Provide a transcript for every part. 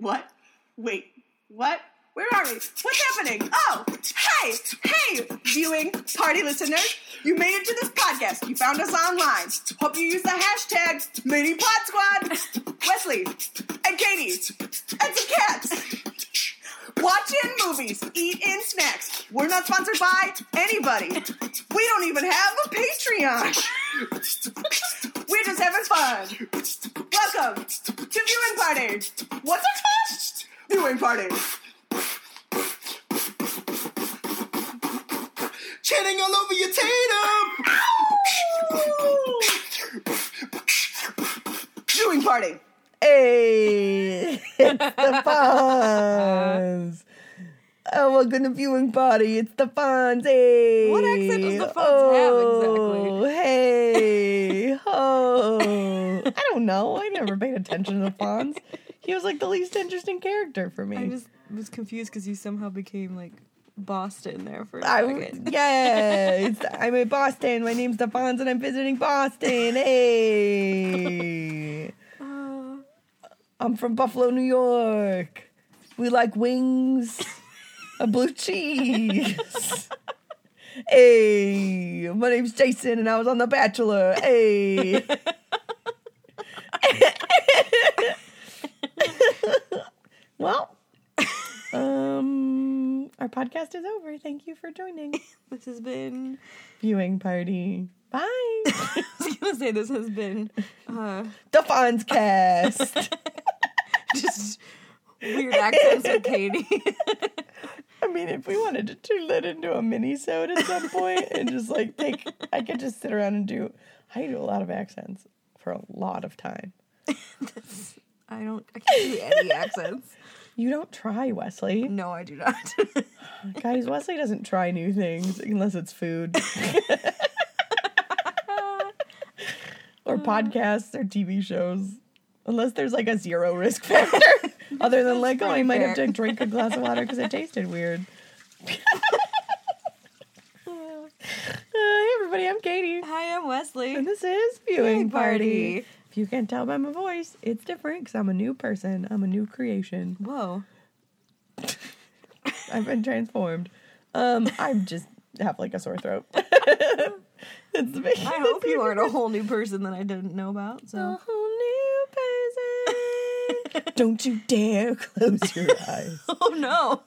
What? Wait, what? Where are we? What's happening? Oh, hey, hey, viewing party listeners. You made it to this podcast. You found us online. Hope you use the hashtag Mini Pod Squad. Wesley and Katie and some cats. Watch in movies, eat in snacks. We're not sponsored by anybody. We don't even have a Patreon. We're just having fun. Welcome to Viewing Party. What's it called? Viewing Party. Chanting all over your tatum. Viewing Party. Hey, it's the Fonz. Oh, welcome to viewing party. It's the Fonz. What accent does the Fonz oh, have exactly? Hey, oh. I don't know. I never paid attention to the Fonz. He was like the least interesting character for me. I just was confused because you somehow became like Boston there for a second. yes, I'm in Boston. My name's the Fonz, and I'm visiting Boston. Hey. Uh, I'm from Buffalo, New York. We like wings, a blue cheese. hey, my name's Jason, and I was on The Bachelor. Hey. well, um, our podcast is over. Thank you for joining. this has been. Viewing party. Bye. I was gonna say this has been uh, the Fonz cast. just weird accents with Katie. I mean, if we wanted to turn that into a mini-sode at some point and just like take, I could just sit around and do. I do a lot of accents for a lot of time. I don't. I can't do any accents. You don't try, Wesley. No, I do not. Guys, Wesley doesn't try new things unless it's food or uh. podcasts or TV shows. Unless there's like a zero risk factor, other than like, oh, I might have to drink a glass of water because it tasted weird. Hey everybody, I'm Katie. Hi, I'm Wesley. And this is Viewing Party. Party. If you can't tell by my voice, it's different because I'm a new person. I'm a new creation. Whoa. I've been transformed. Um, I just have like a sore throat. it's the big, I hope you aren't a whole new person that I didn't know about. So person. Don't you dare close your eyes. Oh no,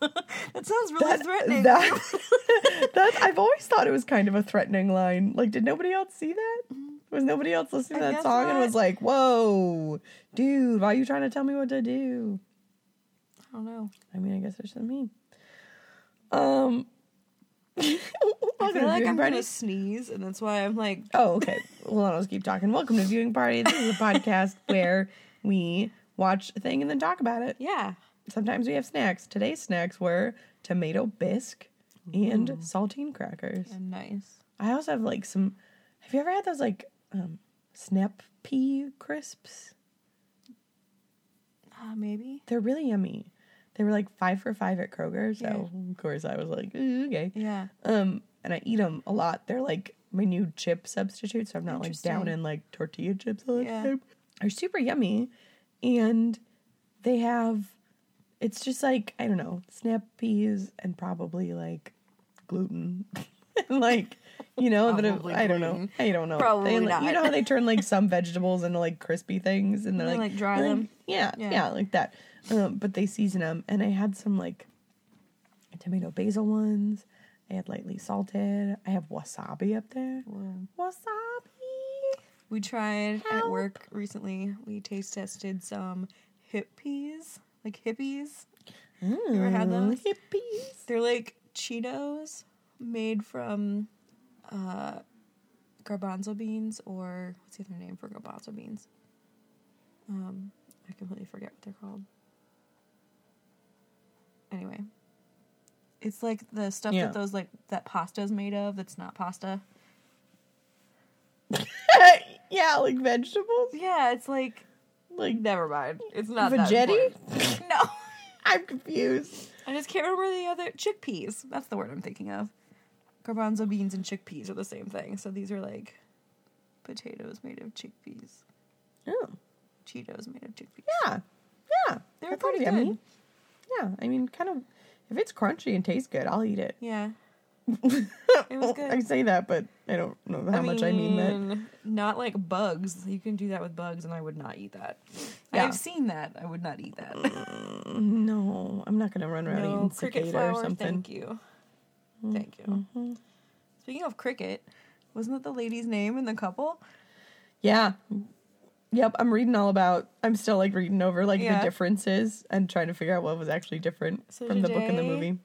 that sounds really That, threatening. that, that I've always thought it was kind of a threatening line. Like, did nobody else see that? Was nobody else listening to I that song and was like, "Whoa, dude, why are you trying to tell me what to do?" I don't know. I mean, I guess there's something mean. Um, I feel to like I'm party. gonna sneeze, and that's why I'm like, Oh, okay. Well, I'll just keep talking. Welcome to viewing party. This is a podcast where we watch a thing and then talk about it. yeah, Sometimes we have snacks. Today's snacks were tomato bisque and saltine crackers. nice. I also have like some. Have you ever had those like um, snap pea crisps? Uh, maybe. They're really yummy. They were like five for five at Kroger, so of course I was like, okay. Yeah. Um, and I eat them a lot. They're like my new chip substitute, so I'm not like down in like tortilla chips all the Yeah. time. They're super yummy, and they have. It's just like I don't know, snap peas and probably like gluten, like you know that it- I don't know. I don't know. Probably They, like, You know how they turn like some vegetables into like crispy things, and they're They, like, like, dry them? Yeah, yeah, Yeah. like that. Um, but they season them, and I had some like tomato basil ones. I had lightly salted. I have wasabi up there. Wasabi. We tried at work recently. We taste tested some hip peas, like hippies. You ever had those? Hippies. They're like Cheetos made from uh, garbanzo beans, or what's the other name for garbanzo beans? Um, I completely forget what they're called. Anyway, it's like the stuff Yeah. that those like that pasta is made of. That's not pasta. yeah, like vegetables. Yeah, it's like Like never mind. It's not important. No. I'm confused. I just can't remember the other chickpeas. That's the word I'm thinking of. Garbanzo beans and chickpeas are the same thing. So these are like potatoes made of chickpeas. Oh, Cheetos made of chickpeas. yeah, yeah. They're pretty good. Yeah, I mean, kind of. If it's crunchy and tastes good, I'll eat it. Yeah. It was good. I say that, but I don't know how much I mean that. Not like bugs. You can do that with bugs, and I would not eat that. Yeah. I've seen that. I would not eat that. Mm, no, I'm not gonna run around no, eating cricket cicada or something. Thank you. Thank you. Mm-hmm. Speaking of cricket, wasn't that the lady's name in the couple? Yeah. Yep, I'm reading all about. I'm still like reading over like Yeah. the differences and trying to figure out what was actually different So from the book and the movie.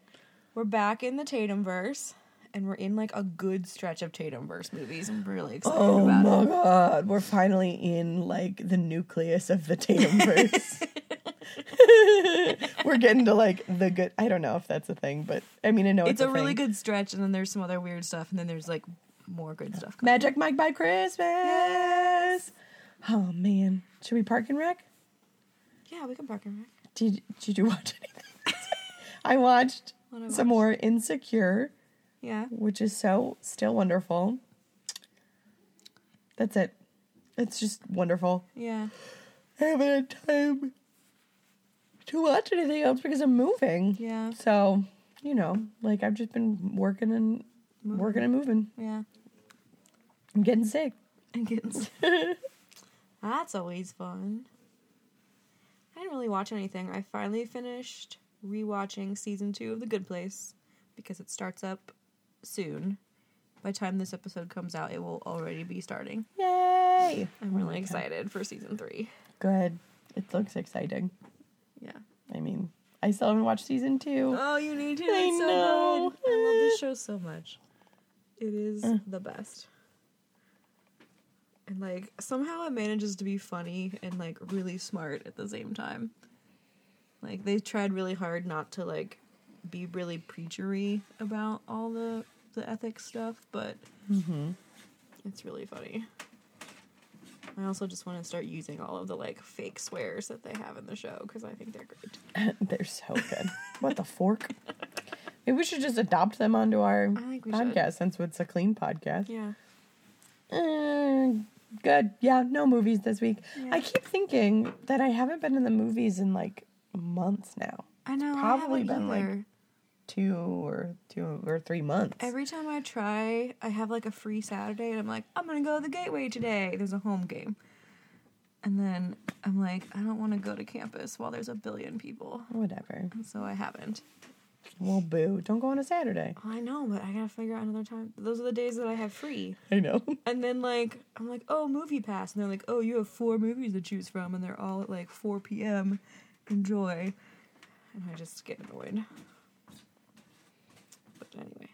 We're back in the Tatum verse, and we're in like a good stretch of Tatum verse movies. I'm really excited Oh about my it. god, we're finally in like the nucleus of the Tatum verse. we're getting to like the good. I don't know if that's a thing, but I mean, I know It's it's, a really thing. good stretch, and then there's some other weird stuff, and then there's like more good stuff. Coming. Magic Mike by Christmas. Oh man, should we park and rec? Yeah, we can park and rec. Did Did you watch anything? I watched Oh some watched. more Insecure. Yeah. which is so still wonderful. That's it. It's just wonderful. Yeah. I haven't had time to watch anything else because I'm moving. Yeah. So, you know, like I've just been working and working and moving. Yeah. I'm getting sick. I'm getting sick. That's always fun. I didn't really watch anything. I finally finished rewatching season two of The Good Place because it starts up soon. By the time this episode comes out, it will already be starting. Yay! I'm really excited for season three. Good. It looks exciting. Yeah. I mean, I still haven't watched season two. Oh, you need to. I It's so know. good. I love this show so much. It is Uh. the best. And like somehow it manages to be funny and like really smart at the same time. Like they tried really hard not to like be really preachery about all the the ethics stuff, but it's really funny. I also just want to start using all of the like fake swears that they have in the show because I think they're great. They're so good. what the fork? Maybe we should just adopt them onto our we should. podcast since it's a clean podcast. Yeah. Uh, good. Yeah, no movies this week. I keep thinking that I haven't been in the movies in like months now. I know. Probably I been, like. Two or two or three months. Every time I try, I have like a free Saturday, and I'm like, I'm gonna go to the Gateway today. There's a home game, and then I'm like, I don't want to go to campus while there's a billion people, Whatever. and so I haven't. Well, boo. Don't go on a Saturday. I know, but I gotta figure out another time. Those are the days that I have free, I know. and then like I'm like, oh, Movie Pass, and they're like, oh, you have four movies to choose from, and they're all at like 4 p.m. Enjoy, and I just get annoyed. But anyway.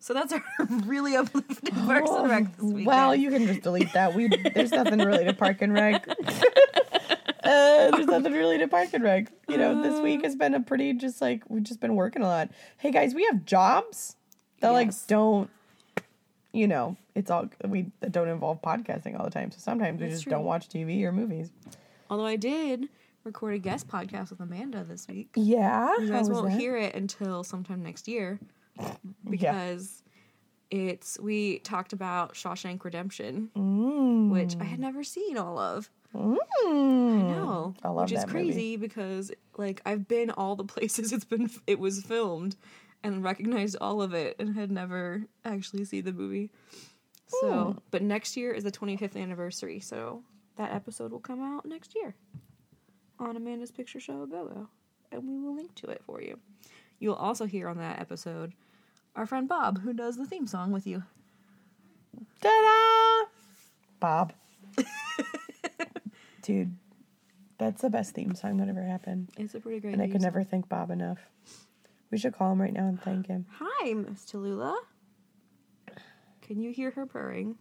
So that's our really uplifting Parks and Rec this week. well, you can just delete that. We there's nothing really to Park and Rec. uh, there's nothing really to Park and Rec. You know, this week has been a pretty just like we've just been working a lot. Hey guys, we have jobs that like don't. You know, it's all we that don't involve podcasting all the time. So sometimes we just true. don't watch TV or movies. Although I did record a guest podcast with Amanda this week. Yeah, You guys won't that? hear it until sometime next year because it's we talked about Shawshank Redemption, Mm. which I had never seen all of. Mm. I love which is that movie. crazy because like I've been all the places it's been it was filmed and recognized all of it and had never actually seen the movie. So, but next year is the 25th anniversary, so that episode will come out next year on Amanda's Picture Show Go Go, and we will link to it for you. You'll also hear on that episode our friend Bob, who does the theme song with you. Ta-da! Bob. Dude, that's the best theme song that ever happened. It's a pretty great. And I could never thank Bob enough. We should call him right now and thank him. Hi, Miss Tallulah. Can you hear her purring?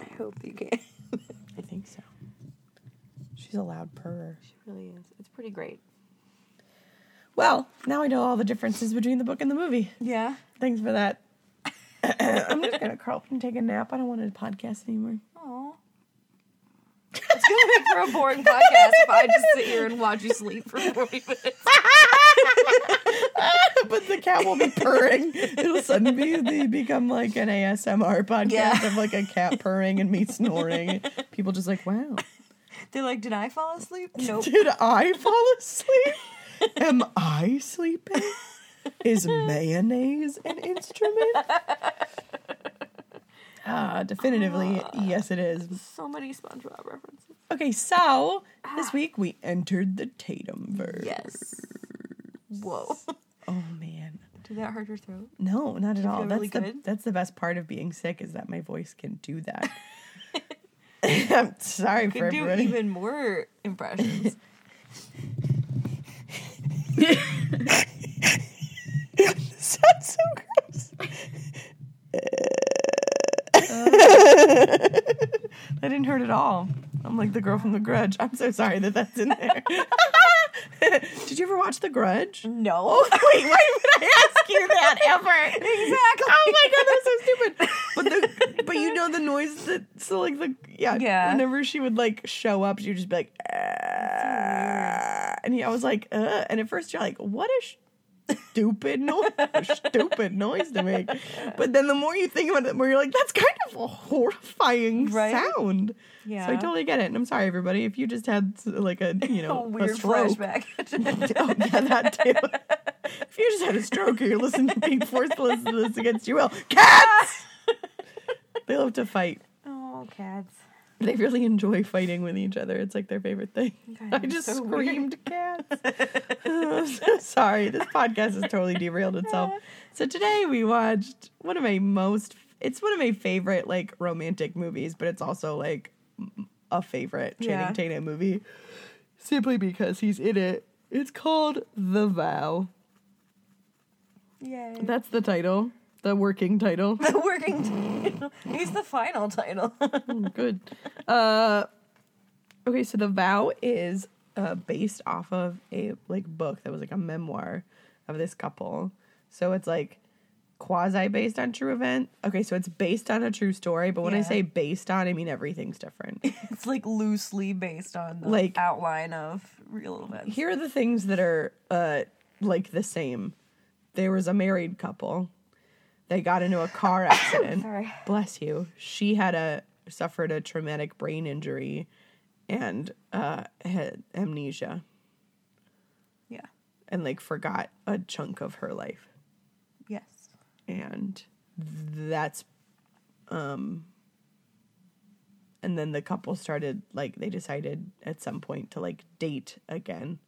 I hope you can. I think so. She's a loud purrer. she really is. It's pretty great. Well, now I know all the differences between the book and the movie. Yeah. Thanks for that. I'm just gonna curl up and take a nap. I don't want to podcast anymore. Aw. It's gonna make for a boring podcast if I just sit here and watch you sleep for 40 minutes. but the cat will be purring. It'll suddenly become like an ASMR podcast Yeah. of like a cat purring and me snoring. People just like, wow. They're like, did I fall asleep? Nope. Did I fall asleep? Am I sleeping? Is mayonnaise an instrument? Ah, definitively, yes, it is. so many SpongeBob references. Okay, so this week we entered the Tatum verse. Yes. Whoa. Oh man. Did that hurt your throat? No, not at all. That's really the good? that's the best part of being sick is that my voice can do that. I'm sorry for Could do even more impressions. That's so gross. that didn't hurt at all. I'm like the girl from The Grudge. I'm so sorry that that's in there. Did you ever watch The Grudge? no. Wait, why would I ask you that ever? Exactly. Oh my god, that's so stupid. But the but you know the noise that so like the yeah Yeah. whenever she would like show up, she would just be like, "Ah." and yeah, I was like, uh, and at first you're like, what a sh- stupid noise, stupid noise to make. But then the more you think about it, the more you're like, that's kind of a horrifying Right? sound. Yeah. So I totally get it, and I'm sorry everybody if you just had like a you know a weird stroke. flashback. Oh, yeah, that too. if you just had a stroke or you're listening to being forced to listen to this against your will, cats! They love to fight. oh, cats. They really enjoy fighting with each other. It's like their favorite thing. God, I just so weird. screamed cats. Oh, I'm so sorry. This podcast has totally derailed itself. So today we watched one of my most it's one of my favorite like romantic movies, but it's also like a favorite Channing Yeah. Tatum movie simply because he's in it. It's called The Vow. Yay. That's the title, the working title. the working title. He's the final title. Good. Uh, okay, so the vow is uh, based off of a like book that was like a memoir of this couple. So it's like quasi based on true event. Okay, so it's based on a true story, but when I say based on, I mean everything's different. it's like loosely based on the Like- outline of real events. Here are the things that are uh like the same. There was a married couple. They got into a car accident. Sorry. Bless you. She had a suffered a traumatic brain injury and uh had amnesia Yeah. and like forgot a chunk of her life. Yes. And that's um and then the couple started like they decided at some point to like date again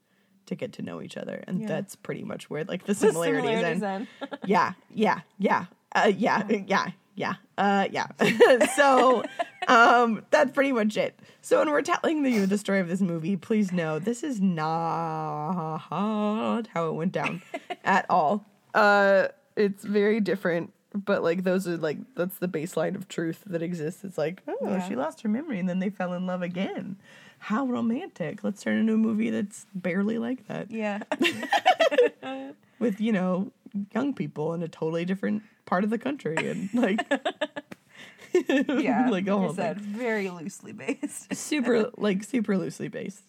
to get to know each other and Yeah. that's pretty much where like the The similarities, similarities end end. yeah, yeah, yeah, uh, yeah, yeah, yeah, uh, yeah. so, um, that's pretty much it. So, when we're telling you the story of this movie, please know this is not how it went down at all. Uh, it's very different, but like those are like that's the baseline of truth that exists. It's like, oh, Yeah. she lost her memory and then they fell in love again. How romantic! Let's turn into a movie that's barely like that Yeah. with you know young people in a totally different part of the country and like Yeah. like a like said, very loosely based. super like super loosely based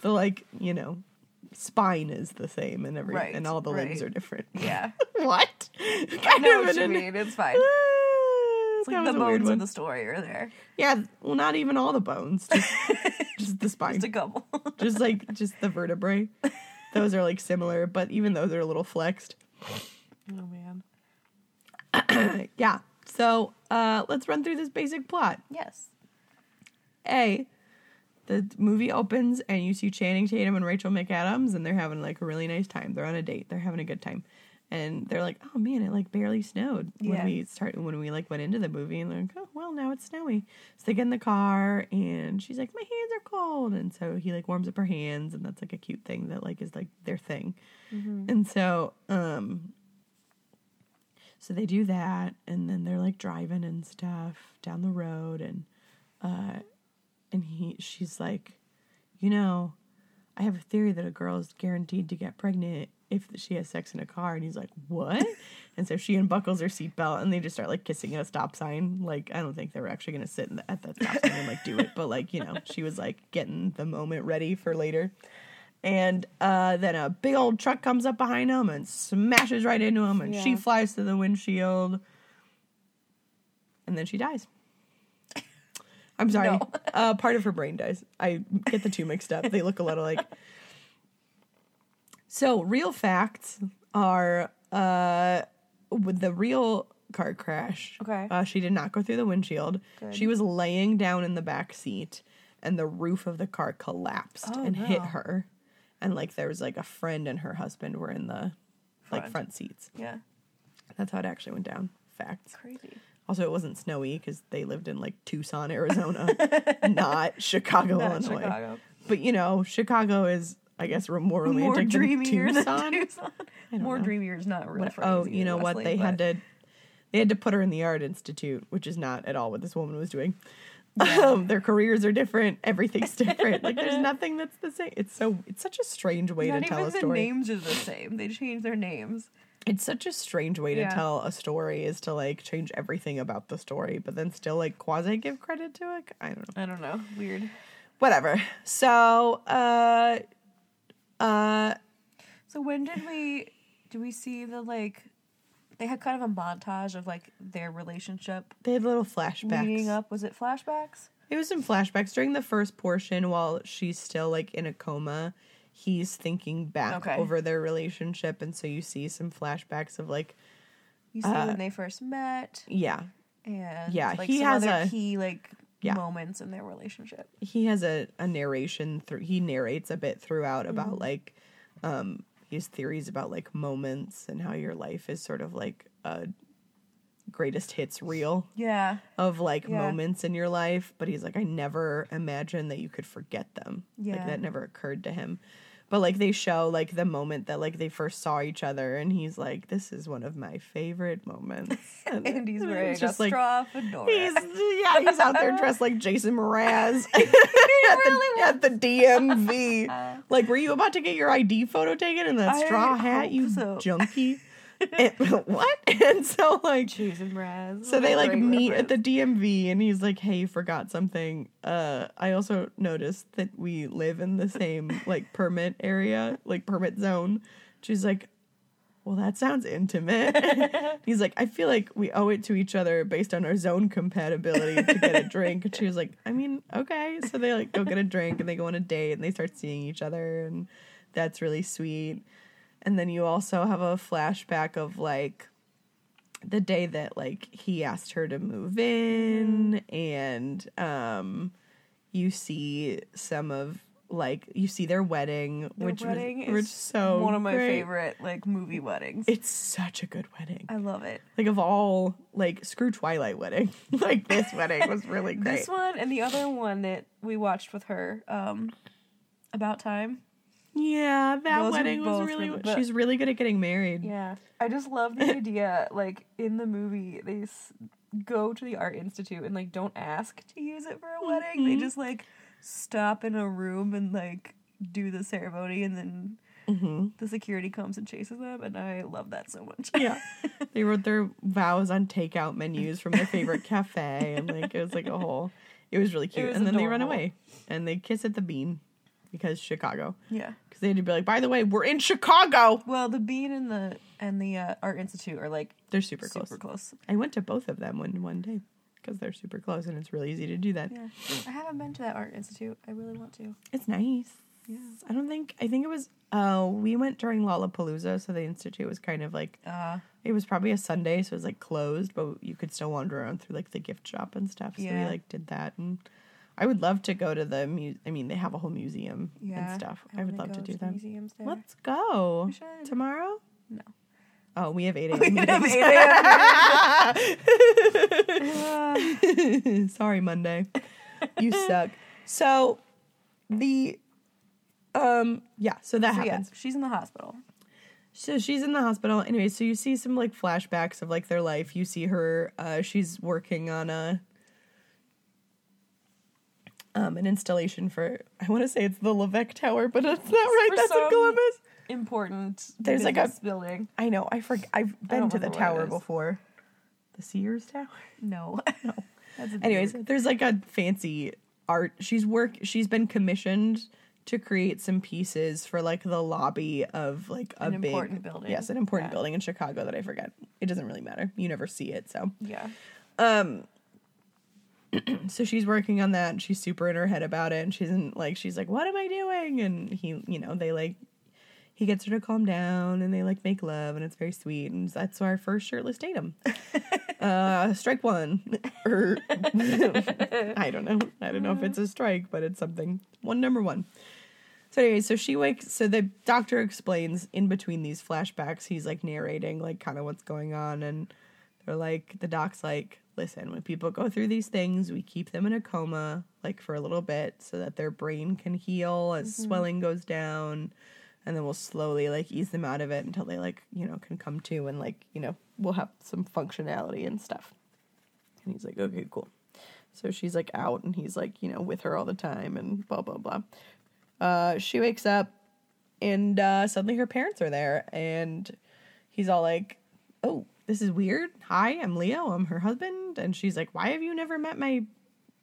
the like you know spine is the same and every Right, and all the limbs are different Yeah. what I know what you mean. It's fine. It's like the bones one. of the story are there. yeah well not even all the bones just, just the spine Just a couple. just like just the vertebrae those are like similar but even though they're a little flexed oh man. yeah so uh let's run through this basic plot Yes. A, the movie opens and you see Channing Tatum and Rachel McAdams and they're having like a really nice time. They're on a date. They're having a good time. And they're like, "Oh man, it like barely snowed when Yeah. we start when we like went into the movie." And they're like, "Oh well, now it's snowy." So they get in the car and she's like, "My hands are cold," and so he like warms up her hands, and that's like a cute thing that like is like their thing. And so, um, so they do that, and then they're like driving and stuff down the road, and uh, and he she's like, you know, I have a theory that a girl is guaranteed to get pregnant if she has sex in a car, and he's like, what? and so she unbuckles her seatbelt, and they just start like kissing at a stop sign. Like I don't think they were actually gonna sit in the, at that stop sign and like do it, but like you know, she was like getting the moment ready for later. And uh, then a big old truck comes up behind him and smashes right into him, and she flies to the windshield, and then she dies. I'm sorry. No. uh, part of her brain dies. I get the two mixed up. They look a little like. So, real facts are uh, with the real car crash. Okay. Uh, she did not go through the windshield. Good. She was laying down in the back seat, and the roof of the car collapsed Oh, and hit her. And like there was like a friend and her husband were in the like Front. front seats. Yeah. That's how it actually went down. Facts. Crazy. Also, it wasn't snowy because they lived in like Tucson, Arizona, not Chicago, Not Illinois. Chicago. But you know, Chicago is, I guess, ro- more romantic More than dreamier Tucson. than Tucson. More know. dreamier is not real What- oh, you know what? They had to, they had to put her in the art institute, which is not at all what this woman was doing. Um, their careers are different. Everything's different. like there's nothing that's the same. It's so it's such a strange way Not to tell a story. the names are the same. They change their names. It's such a strange way to tell a story is to like change everything about the story, but then still like quasi give credit to it. I don't know. I don't know. Weird. Whatever. So, uh, uh, So when did we do we see the like they had kind of a montage of like their relationship they had little flashbacks. leading up. Was it flashbacks? It was in flashbacks during the first portion while she's still like in a coma. He's thinking back Okay. over their relationship, and so you see some flashbacks of like, You see Uh, when they first met yeah, and Yeah, like he some has a- key like Yeah. moments in their relationship. he has a, a narration through he narrates a bit throughout Mm-hmm. about like um his theories about like moments and how your life is sort of like a greatest hits reel Yeah. of like Yeah. moments in your life but he's like i never imagined that you could forget them like Yeah. that never occurred to him but like they show like the moment that like they first saw each other and he's like this is one of my favorite moments And he's it's wearing a just like straw fedora. He's yeah, he's out there dressed like Jason Mraz at, the, at the DMV. Like, were you about to get your ID photo taken in that I straw hat, you so. junkie? And- what? And so like, Cheese and Mraz. so they like meet at the. DMV, and he's like, "Hey, forgot something." Uh, I also noticed that we live in the same like permit area, like permit zone. She's like, "Well, that sounds intimate." he's like, "I feel like we owe it to each other based on our zone compatibility to get a drink." And she was like, "I mean, okay." So they like go get a drink, and they go on a date, and they start seeing each other, and that's really sweet. And then you also have a flashback of like the day that like he asked her to move in and um you see some of like you see their wedding Their which wedding was which is so one of my great. favorite like movie weddings. it's such a good wedding I love it. like of all like screw twilight wedding like this wedding was really great This one and the other one that we watched with her, um, about time. Yeah that Those wedding was really but- she's really good at getting married Yeah, I just love the idea. Like in the movie, they s- go to the art institute and like don't ask to use it for a wedding. They mm-hmm. just like stop in a room and like do the ceremony, and then mm-hmm. the security comes and chases them. And I love that so much. yeah they wrote their vows on takeout menus from their favorite cafe and like it was like a whole it was really cute was and then they run away and they kiss at the bean because chicago yeah. because they had to be like by the way we're in chicago Well, the Bean and the and the uh, art institute are like they're super close super close. i went to both of them one one day because they're super close and it's really easy to do that Yeah, I haven't been to that art institute. I really want to. it's nice Yeah. i don't think i think it was uh we went during lollapalooza so the institute was kind of like Uh, it was probably a sunday so it was like closed but you could still wander around through like the gift shop and stuff so we like did that and i would love to go to the mu- i mean they have a whole museum yeah, and stuff i, would wanna love to do that Museums there. let's go tomorrow No. oh we have 8 We a.m. have 8 a.m. sorry monday you suck so the um yeah so that So yeah, happens she's in the hospital. So she's in the hospital. Anyway, so you see some like flashbacks of like their life. You see her uh she's working on a um an installation for I want to say it's the LeVeque Tower, but it's not right. For That's in Columbus. Important. There's like a- building. I know. I forg I've been to the remember what it tower before. The Sears Tower. No, no. That's Anyways, there's like a fancy art. She's work. She's been commissioned to create some pieces for like the lobby of like a An big important building. Yes, an important Yeah. building in Chicago that I forget. It doesn't really matter. You never see it, so yeah, um so she's working on that. And she's super in her head about it. And she's in, like she's like what am i doing? And he you know they like he gets her to calm down and they like make love and it's very sweet. And that's our first shirtless Tatum. Uh strike one. Or i don't know. I don't know if it's a strike but it's something. One number one. So anyway so she wakes so the doctor explains in between these flashbacks he's like narrating like kind of what's going on and they're like the doc's like listen when people go through these things we keep them in a coma like for a little bit so that their brain can heal as swelling goes down and then we'll slowly like ease them out of it until they like you know can come to and like you know we'll have some functionality and stuff. And he's like okay cool. So she's like out and he's like you know with her all the time and blah blah blah. Uh she wakes up and uh suddenly her parents are there and he's all like oh this is weird. Hi i'm leo. I'm her husband. And she's like why have you never met my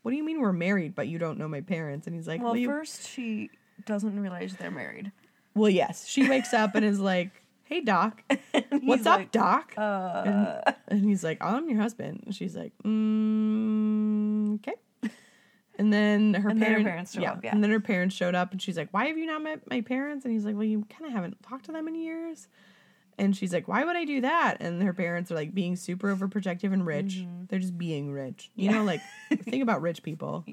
what do you mean we're married but you don't know my parents? And he's like Well, well, first she doesn't realize they're married. well yes. She wakes up and is like hey doc. What's up like, doc? Uh, and, and he's like i'm your husband. And she's like mm, okay. And then her And her parents show up, yeah. and then her parents showed up and she's like why have you not met my parents? And he's like well you kind of haven't talked to them in years and she's like why would i do that and her parents are like being super overprotective and rich they're just being rich you Mm-hmm. Yeah. know like think about rich people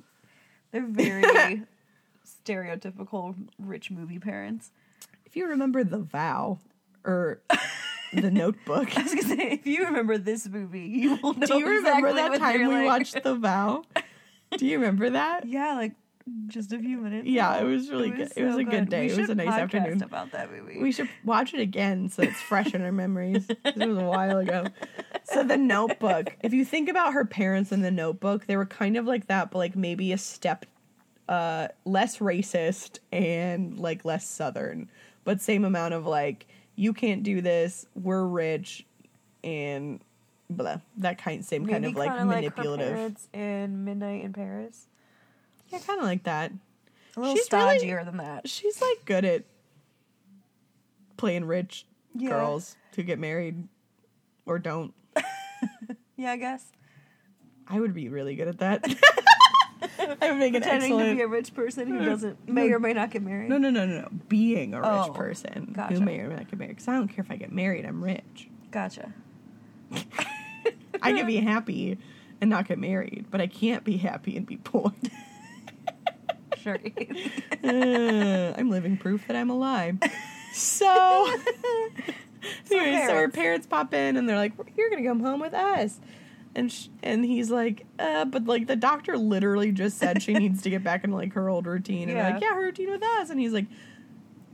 they're very stereotypical rich movie parents. if you remember the vow or the notebook I was gonna say, if you remember this movie, you will know. do you remember exactly that time we like. watched the vow do you remember that Yeah, like just a few minutes. Yeah, it was really good. It was a good day. We It was a nice afternoon. About that movie. We should watch it again so it's fresh in our memories. This was a while ago. So the notebook. If you think about her parents in the notebook, they were kind of like that, but like maybe a step uh less racist and like less southern. But same amount of like, you can't do this, we're rich and blah. That kind same kind Maybe of like Like manipulative. parents in Midnight in Paris. Yeah, kinda like that. A little She's really- stodgier than that. she's like good at playing rich Yeah. girls who get married or don't. Yeah, I guess. I would be really good at that. I would make an Pretending to be a rich person who doesn't may or may not get married. No, no, no, no, no. Being a rich Oh, person gotcha. who may or may not get married. Because I don't care if I get married. I'm rich. Gotcha. I can be happy and not get married, but I can't be happy and be poor. Uh, I'm living proof that I'm alive. So, anyway, so her parents. parents pop in and they're like, "You're gonna come home with us," and sh- and he's like, "Uh," but like the doctor literally just said she needs to get back into like her old routine, and they're like, Yeah. "Yeah, her routine with us," and he's like,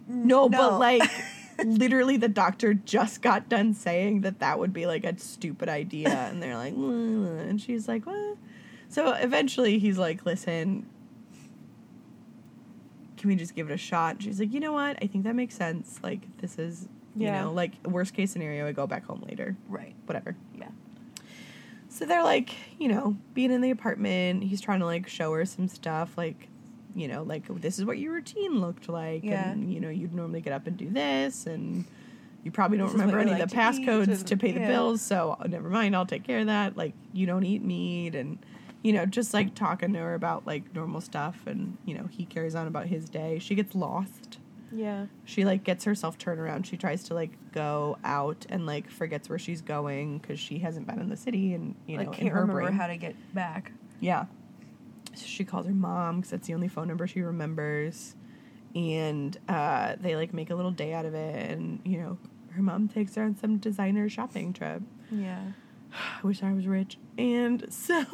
"No, No. but like." Literally, the doctor just got done saying that that would be like a stupid idea, and they're like, and she's like, "What?" So eventually, he's like, "Listen, can we just give it a shot? And she's like, you know what? I think that makes sense. Like, this is, you Yeah. know, like worst case scenario, I go back home later. right. Whatever. Yeah. So they're like, you know, being in the apartment, he's trying to like show her some stuff, like, you know, like this is what your routine looked like, Yeah. and you know, you'd normally get up and do this, and you probably don't This remember any of the to passcodes and- to pay the yeah. bills, so oh, never mind, I'll take care of that. Like, you don't eat meat, and you know, just like talking to her about like normal stuff, and you know, he carries on about his day. She gets lost Yeah. she like gets herself turned around she tries to like go out and like forgets where she's going because she hasn't been in the city and you know like in can't her remember brain how to get back. yeah so she calls her mom because that's the only phone number she remembers and uh, they like make a little day out of it and you know her mom takes her on some designer shopping trip Yeah. I wish I was rich. And so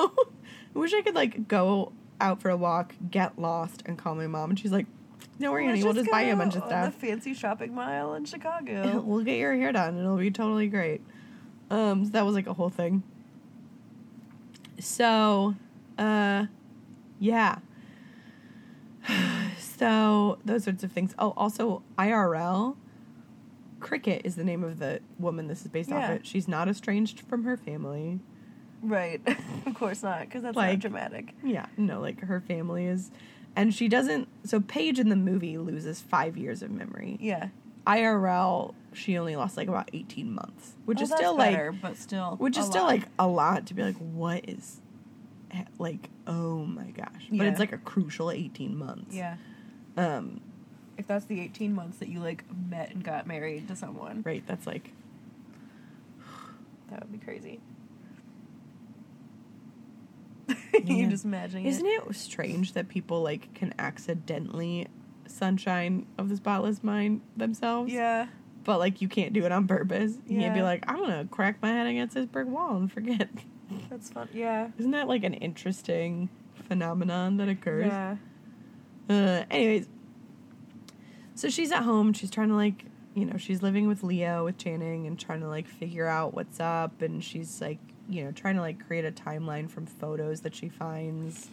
I wish I could like go out for a walk, get lost, and call my mom. And she's like, Don't worry, honey, we'll just buy you a bunch of stuff." The fancy shopping mile in Chicago. we'll get your hair done. It'll be totally great. Um, so that was like a whole thing. So, uh, yeah. so those sorts of things. Oh, also IRL. Cricket is the name of the woman this is based off Yeah. of. She's not estranged from her family. Right. of course not, because that's Like- not dramatic. Yeah, no, like her family is, and she doesn't. So Paige in the movie loses five years of memory. Yeah. IRL, she only lost like about eighteen months, which Well, is still better, like, but still, which is still like a lot to be like, what is like oh my gosh. But Yeah. it's like a crucial 18 months. Yeah. Um If that's the 18 months that you like met and got married to someone, right, that's like that would be crazy. Yeah. you just imagining Isn't it. it strange that people like can accidentally sunshine of the spotless mind themselves? Yeah. But like you can't do it on purpose. You can't be like, I'm gonna crack my head against this brick wall and forget. That's fun. Yeah. Isn't that like an interesting phenomenon that occurs? Yeah. Uh, anyways, so she's at home. She's trying to like, you know, she's living with Leo with Channing and trying to like figure out what's up. And she's like, you know, trying to like create a timeline from photos that she finds.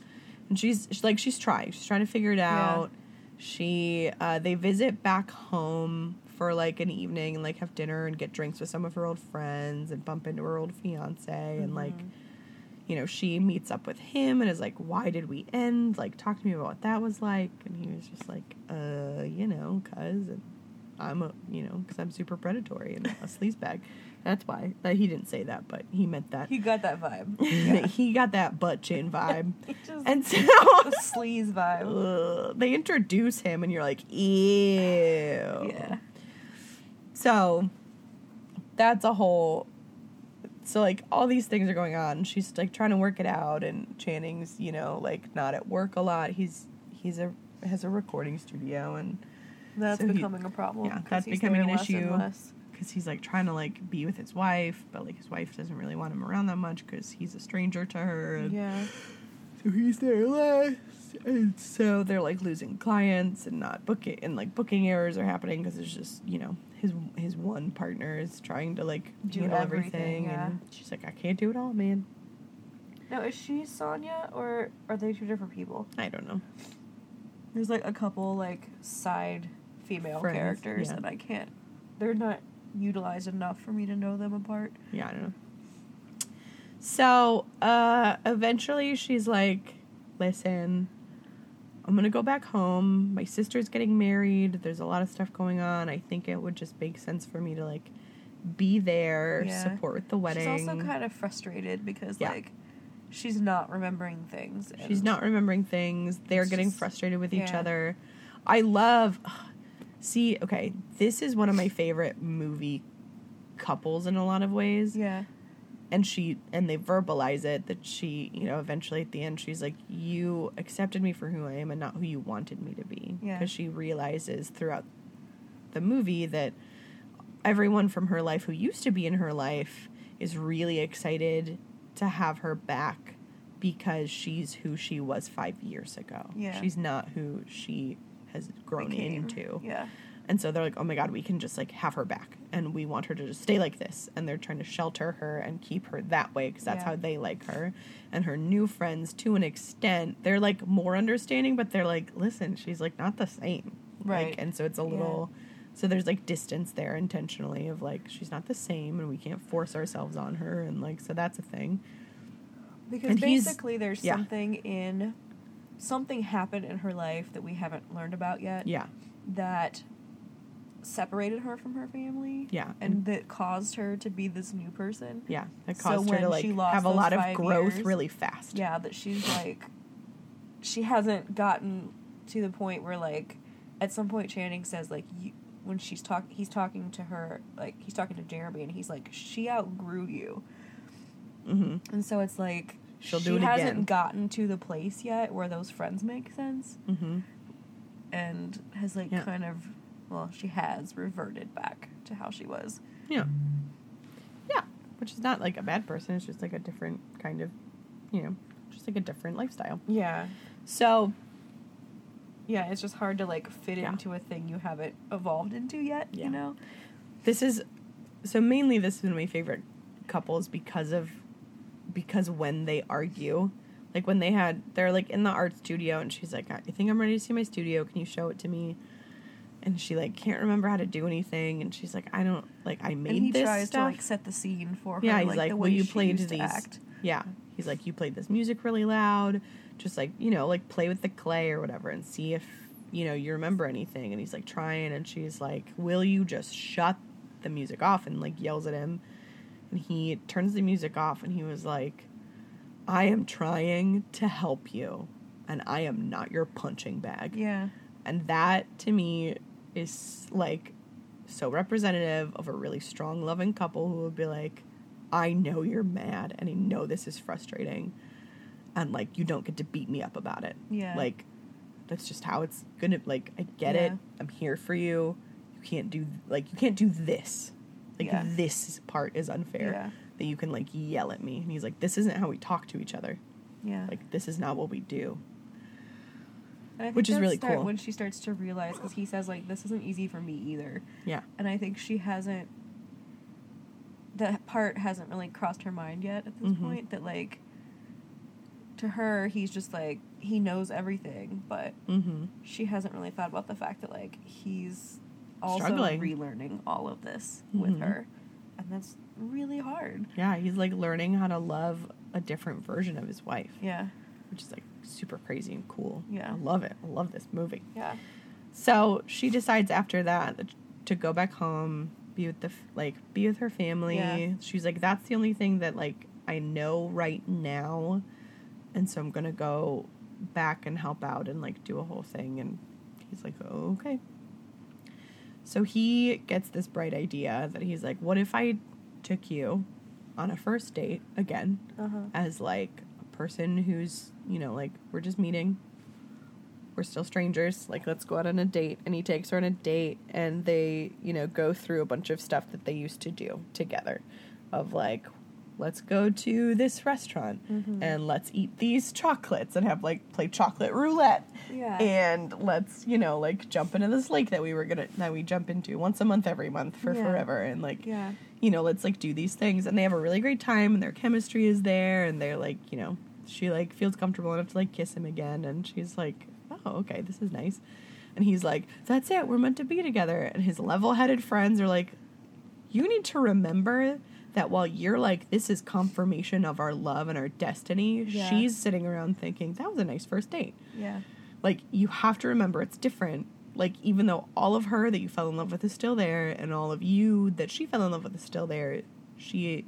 And she's, like, she's trying. She's trying to figure it out. She, uh, they visit back home for like an evening and like have dinner and get drinks with some of her old friends and bump into her old fiance and like you know, she meets up with him and is like, "Why did we end? Like, talk to me about what that was like." And he was just like, "Uh, you know, cause I'm a, you know, cause I'm super predatory and a sleazebag. That's why." Uh, he didn't say that, but he meant that. He got that vibe. he got that butt chin vibe, just and so sleaze vibe. ugh, they introduce him, and you're like, "Ew." Yeah. So that's a whole. So like all these things are going on. She's like trying to work it out, and Channing's you know like not at work a lot. He's he's a has a recording studio, and That's So he- becoming a problem. Yeah, that's becoming an less issue. Because he's like trying to like be with his wife, but like his wife doesn't really want him around that much because he's a stranger to her. And Yeah. so he's there less, and so they're like losing clients and not booking, and like booking errors are happening because it's just you know his his one partner is trying to like Do everything, everything, yeah. and she's like, I can't do it all, man. Now, is she Sonya or are they two different people? I don't know. There's like a couple like side female Friends, characters yeah. that I can't. They're not utilized enough for me to know them apart. Yeah, I don't know. So, uh, eventually she's like, listen, I'm gonna go back home. My sister's getting married. There's a lot of stuff going on. I think it would just make sense for me to like be there, Yeah. support with the wedding. She's also kind of frustrated because Yeah. like she's not remembering things. She's not remembering things. They're getting just- frustrated with each other. I love. See, okay, this is one of my favorite movie couples in a lot of ways. Yeah. and she and they verbalize it that she you know eventually at the end she's like you accepted me for who i am and not who you wanted me to be Yeah. because she realizes throughout the movie that everyone from her life who used to be in her life is really excited to have her back because she's who she was five years ago Yeah. she's not who she has grown became. into Yeah. and so they're like, oh my God, we can just like have her back. And we want her to just stay like this. And they're trying to shelter her and keep her that way because that's Yeah. how they like her. And her new friends, to an extent, they're like more understanding, but they're like, listen, she's like not the same. Right. Like, and so it's a Yeah. little, so there's like distance there intentionally of like, she's not the same and we can't force ourselves on her. And like, so that's a thing. Because And basically there's yeah. something in something happened in her life that we haven't learned about yet Yeah. that separated her from her family. Yeah. And that caused her to be this new person. Yeah. That So caused her when to like have a lot of growth years- really fast. Yeah, that she's like she hasn't gotten to the point where like at some point Channing says like you when she's talk he's talking to her like he's talking to Jeremy and he's like she outgrew you. hmm And so it's like She'll she do it hasn't gotten to the place yet where those friends make sense hmm and has like Yeah. kind of well she has reverted back to how she was. Yeah. Yeah. Which is not like a bad person. It's just like a different kind of, you know, just like a different lifestyle. Yeah. So, Yeah, it's just hard to like fit Yeah. into a thing you haven't evolved into yet, Yeah. you know? this is, so mainly this is one of my favorite couples because of, because when they argue, like when they had, they're like in the art studio and she's like, I think I'm ready to see my studio. Can you show it to me? And she like can't remember how to do anything. And she's like, I don't, like, I made this. and he this tries stuff. to like set the scene for her. Yeah, he's like, like, the well, way you she played used to these. act. Yeah, he's like, you played this music really loud. Just like you know, like play with the clay or whatever, and see if you know you remember anything. And he's like trying, and she's like, will you just shut the music off? And like yells at him, and he turns the music off, and he was like, I am trying to help you, and I am not your punching bag. Yeah. And that to me is like so representative of a really strong, loving couple who would be like, I know you're mad and I know this is frustrating. And like, you don't get to beat me up about it. Yeah. Like, that's just how it's gonna, like, I get it. I'm here for you. You can't do, like, you can't do this. Like, Yeah. this part is unfair. Yeah. That you can, like, yell at me. And he's like, this isn't how we talk to each other. Yeah. Like, this is not what we do. And I think which is really start cool. when she starts to realize because he says like this isn't easy for me either, Yeah. and I think she hasn't. That part hasn't really crossed her mind yet at this Mhm. point. That like. To her, he's just like he knows everything, but Mm hmm. she hasn't really thought about the fact that like he's also Struggling. relearning all of this with Mhm. her, and that's really hard. Yeah, he's like learning how to love a different version of his wife, Yeah, which is like super crazy and cool. Yeah. I love it. I love this movie. yeah, So she decides after that to go back home, be with the like be with her family. Yeah. She's like, that's the only thing that like I know right now, and so I'm gonna go back and help out and like do a whole thing. And he's like, oh, okay. So he gets this bright idea that he's like, what if I took you on a first date again? uh huh, as like a person who's you know like we're just meeting. We're still strangers. Like let's go out on a date. And he takes her on a date and they you know go through a bunch of stuff that they used to do together of like let's go to this restaurant Mhm. and let's eat these chocolates and have like play chocolate roulette yeah, and let's you know like jump into this lake that we were gonna that we jump into once a month every month for Yeah. forever and like yeah, you know, let's like do these things. And they have a really great time and their chemistry is there and they're like, you know, she like feels comfortable enough to like kiss him again and she's like, Oh, okay, this is nice. And he's like, That's it, we're meant to be together. And his level headed friends are like, You need to remember that while you're like, This is confirmation of our love and our destiny, Yeah. she's sitting around thinking, That was a nice first date. Yeah, like you have to remember it's different. Like even though all of her that you fell in love with is still there and all of you that she fell in love with is still there she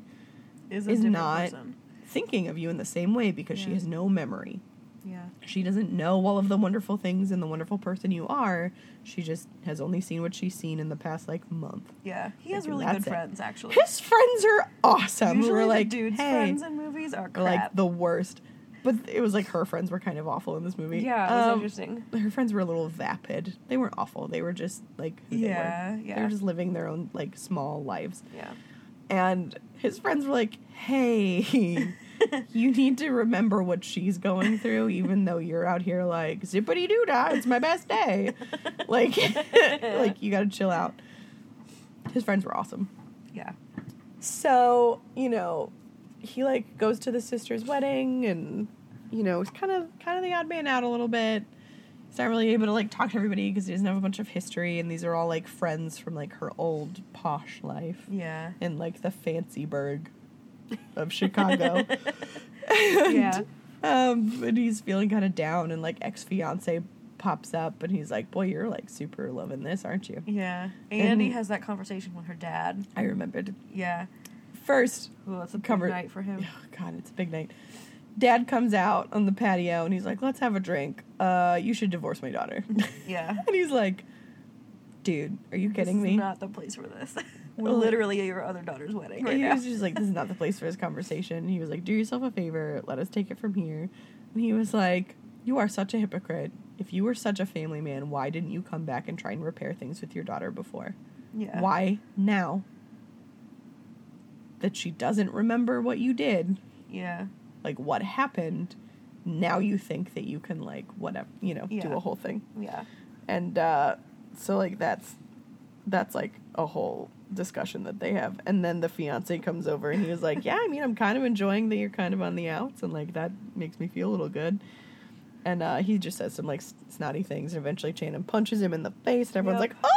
is, is not person. thinking of you in the same way because she has no memory Yeah, she doesn't know all of the wonderful things and the wonderful person you are she just has only seen what she's seen in the past like month yeah. He has really good it. friends, actually. his friends are awesome Usually we're the like dudes' hey friends in movies are crap. like the worst but it was like her friends were kind of awful in this movie yeah, it was Um, interesting. her friends were a little vapid. They weren't awful. They were just like who Yeah, they were. They were just living their own like small lives. Yeah, And his friends were like, "Hey, you need to remember what she's going through, even though you're out here like zippity doo dah. It's my best day. like, like you got to chill out." His friends were awesome. yeah, So, you know, he like goes to the sister's wedding and you know, he's kind of kind of the odd man out a little bit. He's not really able to like talk to everybody because he doesn't have a bunch of history and these are all like friends from like her old posh life yeah, in like the fancy burg of Chicago. yeah, um, and he's feeling kind of down and like ex-fiance pops up and he's like, "Boy, you're like super loving this, aren't you?" yeah. And he has that conversation with her dad. I remembered Yeah, first well, it's a big Cover- night for him. Oh, God, it's a big night. Dad comes out on the patio and he's like, "Let's have a drink. Uh, you should divorce my daughter." Yeah, and he's like, "Dude, are you kidding this me?" Not the place for this. We're literally at your other daughter's wedding right he now. was just like, "This is not the place for this conversation." He was like, "Do yourself a favor. Let us take it from here." And he was like, "You are such a hypocrite. If you were such a family man, why didn't you come back and try and repair things with your daughter before? Yeah. Why now?" That she doesn't remember what you did Yeah. like what happened now you think that you can like whatever you know do a whole thing Yeah. and uh so like that's that's like a whole discussion that they have and then the fiance comes over and he was like yeah i mean i'm kind of enjoying that you're kind of on the outs and like that makes me feel a little good and uh he just says some like snotty things and eventually Channing punches him in the face and everyone's Yep. like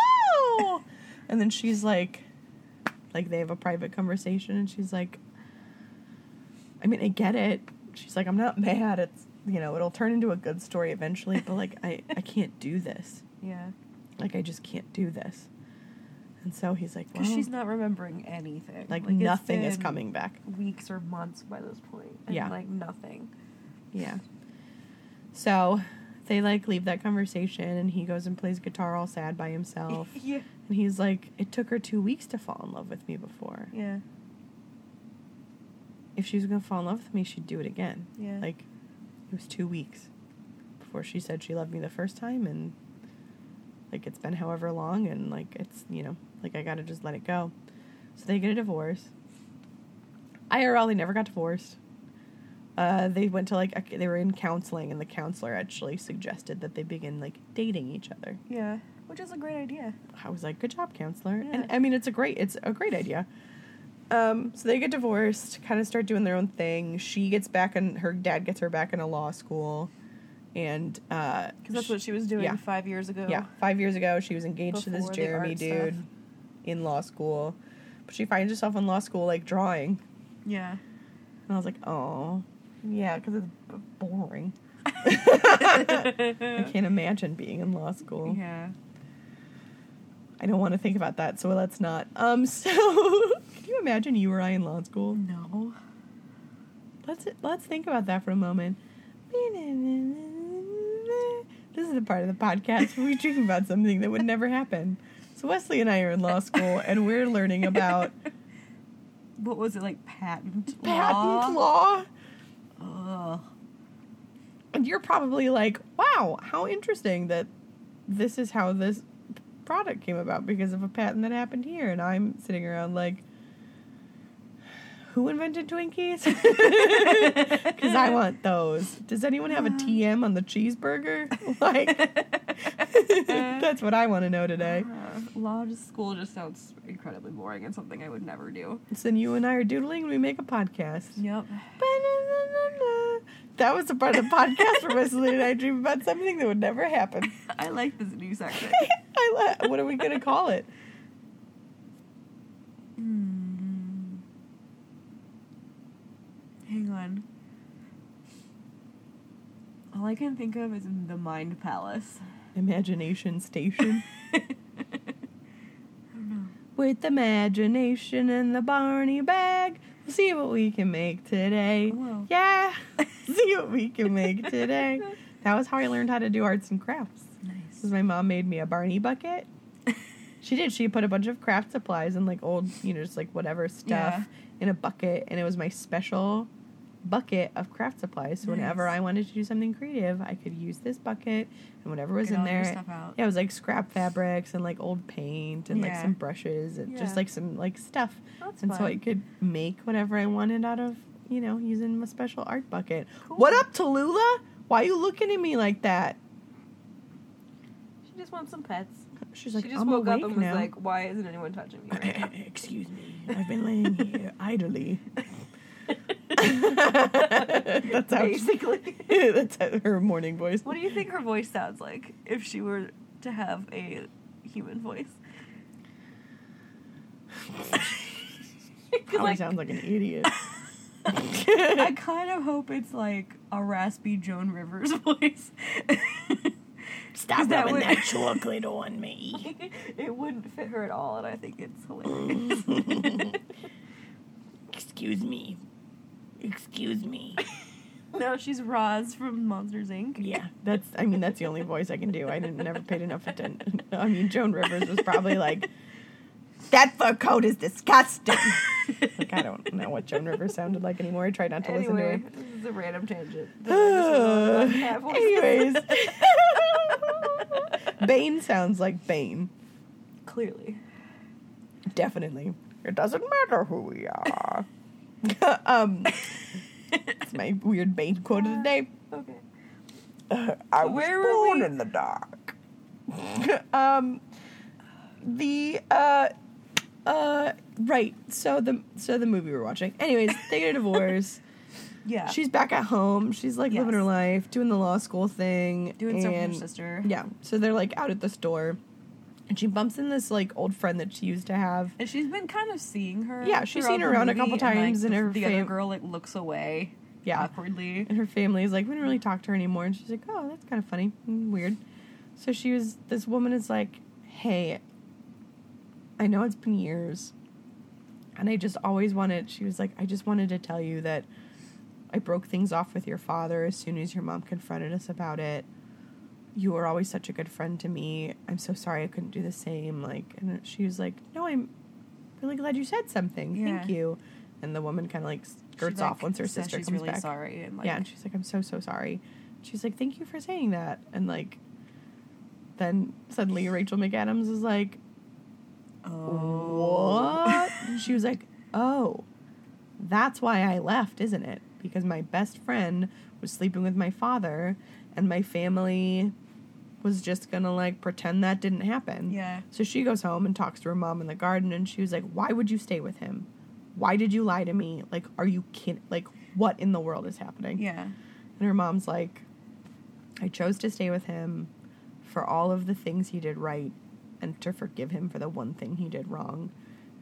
oh and then she's like like they have a private conversation and she's like I mean, I get it. She's like, I'm not mad. It's you know, it'll turn into a good story eventually, but like I, I can't do this. Yeah. Like I just can't do this. And so he's like, well, Because she's not remembering anything. like, it's nothing is coming back. Weeks or months by this point. And Yeah. Like nothing. Yeah. So they like leave that conversation and he goes and plays guitar all sad by himself. yeah. and he's like, It took her two weeks to fall in love with me before. Yeah. If she was gonna fall in love with me, she'd do it again. Yeah. Like it was two weeks before she said she loved me the first time and like it's been however long and like it's you know, like I gotta just let it go. So they get a divorce. IRL they never got divorced. Uh, they went to like a, they were in counseling and the counselor actually suggested that they begin like dating each other. Yeah. Which is a great idea. I was like, good job, counselor. Yeah. And I mean, it's a great, it's a great idea. Um, so they get divorced, kind of start doing their own thing. She gets back and her dad gets her back into law school. And, uh, Because that's what she was doing yeah. five years ago. yeah, five years ago, she was engaged to this Jeremy dude stuff. In law school. But she finds herself in law school, like, drawing. Yeah. And I was like, oh, yeah, because it's b- boring. I can't imagine being in law school. Yeah. I don't want to think about that, so let's not. Um, so can you imagine you or I in law school? No. Let's let's think about that for a moment. This is the part of the podcast where we dream about something that would never happen. So Wesley and I are in law school, and we're learning about What was it like? Patent patent law. Ugh. And you're probably like, "Wow, how interesting that this is how this product came about because of a patent that happened here." And I'm sitting around like, "Who invented Twinkies?" Because I want those. Does anyone have a TM on the cheeseburger? Like, that's what I want to know today. Uh, law just, school just sounds incredibly boring and something I would never do. So then you and I are doodling and we make a podcast. Yep. That was the part of the podcast where Wesley and I dream about something that would never happen. I like this new section. I la- what are we gonna call it? Hmm. Hang on. All I can think of is the Mind Palace. Imagination Station. With imagination in the Barney bag, we'll see what we can make today. Oh, wow. Yeah, see what we can make today. That was how I learned how to do arts and crafts. Nice. Because my mom made me a Barney bucket. She did. She put a bunch of craft supplies and like old, you know, just like whatever stuff Yeah. in a bucket, and it was my special bucket of craft supplies. So whenever Nice. I wanted to do something creative, I could use this bucket and whatever was Get in there. Yeah, it was like scrap fabrics and like old paint and like some brushes and Yeah. just like some like stuff. That's and so I could make whatever I wanted out of, you know, using my special art bucket. Cool. What up, Tallulah? Why are you looking at me like that? She just wants some pets. She's like, she just I'm woke awake up and was now. like, "Why isn't anyone touching me?" Right? Excuse me, I've been laying here idly. that's how Basically. that's how her morning voice. What do you think her voice sounds like if she were to have a human voice? Probably like, sounds like an idiot. I kind of hope it's like a raspy Joan Rivers voice. Stop that rubbing would- that chocolate on me. it wouldn't fit her at all, and I think it's hilarious. Excuse me. Excuse me. no, she's Roz from Monsters Inc. Yeah, that's. I mean, that's the only voice I can do. I didn't never paid enough attention. I mean, Joan Rivers was probably like, "That fur coat is disgusting." like I don't know what Joan Rivers sounded like anymore. I tried not to Anyway, listen to her. this is a random tangent. to her. Cat anyways, Bane sounds like Bane. Clearly. Definitely. It doesn't matter who we are. um, it's my weird Bane quote of the day. Okay. I So was where born we- in the dark. um, the uh, uh, right. So the so the movie we're watching. Anyways, they get a divorce. Yeah. She's back at home. She's like living her life, doing the law school thing, doing stuff with her sister. Yeah. So they're like out at the store, and she bumps in this like old friend that she used to have. And she's been kind of seeing her. Yeah, she's seen her around a couple and, times, like, and the, her the other girl like looks away. Yeah. Awkwardly. And her family's like, we don't really talk to her anymore. And she's like, oh, that's kind of funny and weird. So she was, this woman is like, hey, I know it's been years. And I just always wanted, she was like, I just wanted to tell you that I broke things off with your father as soon as your mom confronted us about it. You were always such a good friend to me. I'm so sorry I couldn't do the same. Like, and she was like, No, I'm really glad you said something. Thank you. And the woman kind of like skirts She, off once her sister comes really back. sorry and like yeah, and she's like, I'm so so sorry. She's like, Thank you for saying that. And like, then suddenly Rachel McAdams is like, oh what? she was like, oh, that's why I left, isn't it? Because my best friend was sleeping with my father, and my family was just gonna like pretend that didn't happen. Yeah. So she goes home and talks to her mom in the garden, and she was like, why would you stay with him? Why did you lie to me? Like, are you kidding? Like, what in the world is happening? Yeah. And her mom's like, I chose to stay with him for all of the things he did right and to forgive him for the one thing he did wrong.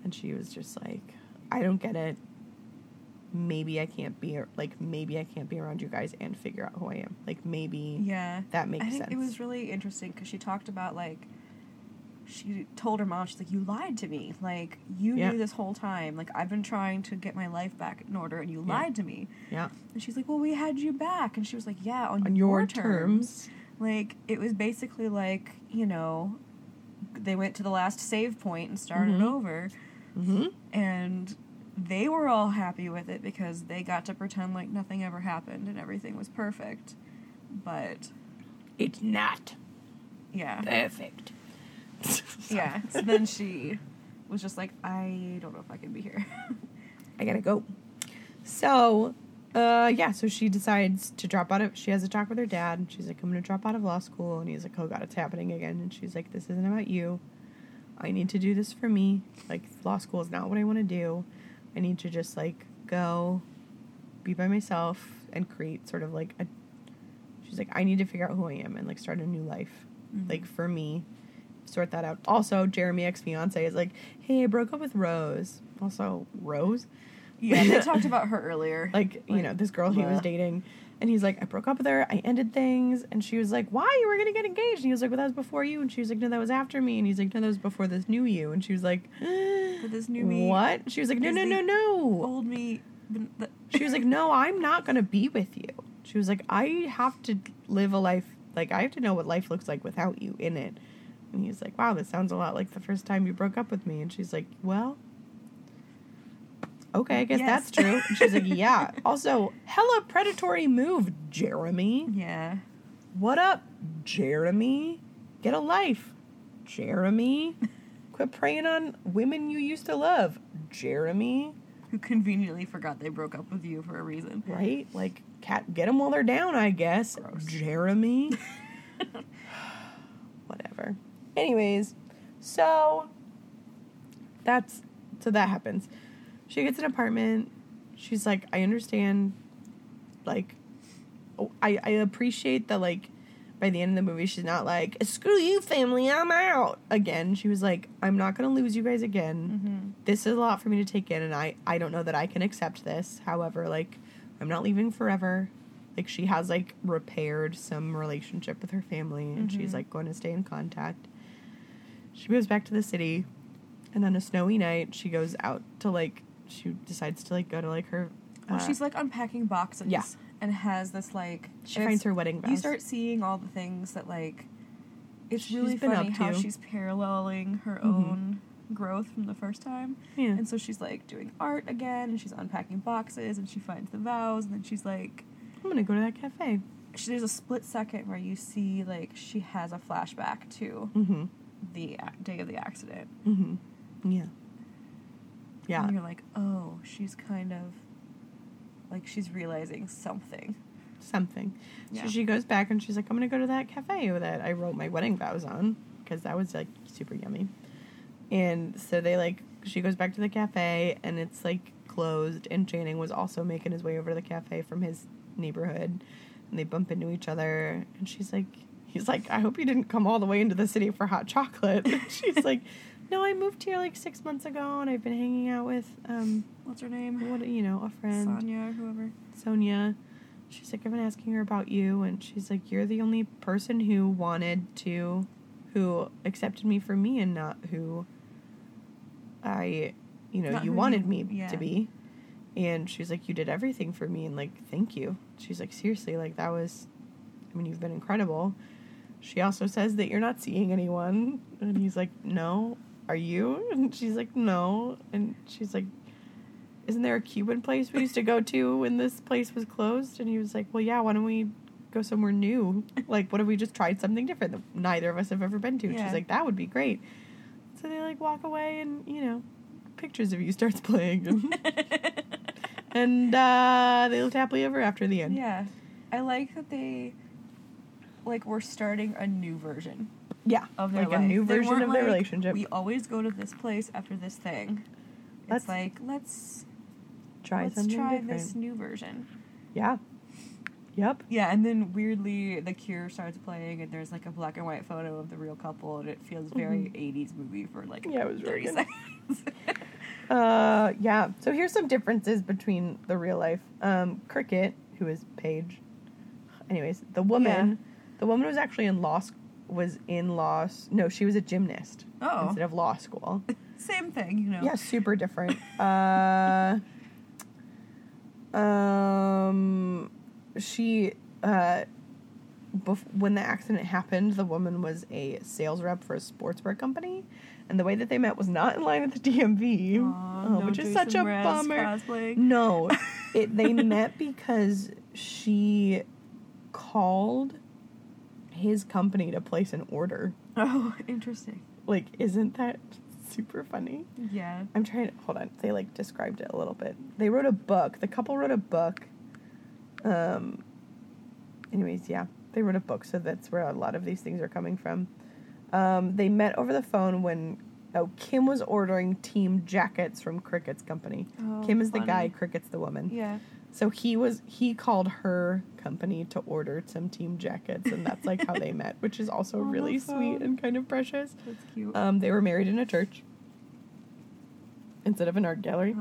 And she was just like, I don't get it. Maybe I can't be like maybe I can't be around you guys and figure out who I am. Like maybe Yeah. that makes I think sense. it was really interesting because she talked about like she told her mom she's like you lied to me like you Yeah. knew this whole time like I've been trying to get my life back in order and you Yeah. lied to me yeah. and she's like well we had you back and she was like yeah on, On your terms. like it was basically like you know they went to the last save point and started Mhm. over Mm-hmm. and they were all happy with it because they got to pretend like nothing ever happened and everything was perfect but It's not yeah perfect. Yeah. So then she was just like, I don't know if I can be here. I gotta go. So, uh, yeah, so she decides to drop out of. She has a talk with her dad, and she's like, "I'm gonna drop out of law school." And he's like, "Oh God, it's happening again." And she's like, "This isn't about you. I need to do this for me. Like, law school is not what I want to do. I need to just like go, be by myself, and create sort of like a." She's like, "I need to figure out who I am and like start a new life, mm-hmm. like for me." Sort that out. Also, Jeremy ex fiance is like, "Hey, I broke up with Rose." Also, Rose yeah, they talked about her earlier. like you know this girl he was dating and he's like i broke up with her. I ended things. And she was like why? You were gonna get engaged. And he was like well that was before you. And she was like no that was after me. And he's like no that was before this new you. And she was like But this new me. What? She was like no no no no. old me. she was like no i'm not gonna be with you. She was like i have to live a life like i have to know what life looks like without you in it. And he's like wow this sounds a lot like the first time you broke up with me. And she's like well okay i guess Yes. that's true and she's like yeah also hella predatory move jeremy yeah. what up jeremy get a life jeremy quit preying on women you used to love jeremy Who conveniently forgot they broke up with you for a reason. right? Like, cat, get them while they're down, I guess. Gross. Jeremy. Whatever. Anyways, so that's so that happens. She gets an apartment. She's like, I understand. Like, oh, I I appreciate that. Like, by the end of the movie, she's not like, "Screw you, family, I'm out." Again, she was like, "I'm not gonna lose you guys again." Mm-hmm. this is a lot for me to take in and I I don't know that I can accept this. However, like I'm not leaving forever. Like she has like repaired some relationship with her family and she's Mhm. like going to stay in contact. She goes back to the city and on a snowy night she goes out to like she decides to like go to like her Well, uh, she's like unpacking boxes. Yeah. And has this like. she finds her wedding vows. You start seeing all the things that like. It's She's really funny how she's paralleling her Mhm. own growth from the first time. yeah. And so she's like doing art again, and she's unpacking boxes, and she finds the vows, and then she's like, I'm to go to that cafe. she, there's a split second where you see like she has a flashback to Mhm. the day of the accident. Mhm. Yeah. Yeah. And you're like, oh, she's kind of like she's realizing something. something. Yeah. So she goes back and she's like, I'm gonna go to that cafe that I wrote my wedding vows on because that was like super yummy. And so they like, she goes back to the cafe and it's like closed. And Channing was also making his way over to the cafe from his neighborhood, and they bump into each other. And she's like, he's like, I hope you didn't come all the way into the city for hot chocolate. She's like, No, I moved here like six months ago, and I've been hanging out with um, What's her name? what you know, a friend. Sonia or whoever. Sonia. She's like, I've been asking her about you, and she's like, You're the only person who wanted to, who accepted me for me, and not who I, you know, Not you wanted me yeah. to be. And she's like, you did everything for me, and like, thank you. She's like, seriously, like that was, I mean, you've been incredible. She also says that you're not seeing anyone, and he's like, no, are you? And she's like, no, and she's like, isn't there a Cuban place we used to go to when this place was closed? And he was like, well, yeah, why don't we go somewhere new? Like, what if we just tried something different that neither of us have ever been to? And Yeah. She's like, that would be great. So they like walk away, and you know, pictures of you starts playing, and, and uh, they lived happily ever after the end. yeah. I like that they like we're starting a new version Yeah, of their like life. a new They version of their like, relationship. We always go to this place after this thing. Let's it's like let's try let's something try different. this new version. Yeah. Yep. Yeah, and then weirdly the Cure starts playing, and there's like a black and white photo of the real couple, and it feels very '80s movie for like Mm-hmm. Yeah, it was really 30 good. seconds. Uh, yeah. So here's some differences between the real life. Um, Krickitt, who is Paige. Anyways, the woman, the woman was actually in law. sc- Was in law. No, she was a gymnast Oh. instead of law school. Same thing, you know. Yeah, super different. uh, um, she uh, bef- when the accident happened, the woman was a sales rep for a sportswear company, and the way that they met was not in line with the DMV, Aw, oh, no which is such a bummer. cosplaying. No, it they met because she called his company to place an order. Oh, interesting. Like, isn't that super funny? Yeah. I'm trying to hold on. They like described it a little bit. They wrote a book. The couple wrote a book. Um. Anyways, yeah, they wrote a book, so that's where a lot of these things are coming from. Um, they met over the phone when oh Kim was ordering team jackets from Krickitt's company. Oh, Kim is the guy. Krickitt's the woman. Yeah. So he was he called her company to order some team jackets, and that's like how they met, which is also the really sweet and kind of precious. That's cute. Um, they were married in a church instead of an art gallery.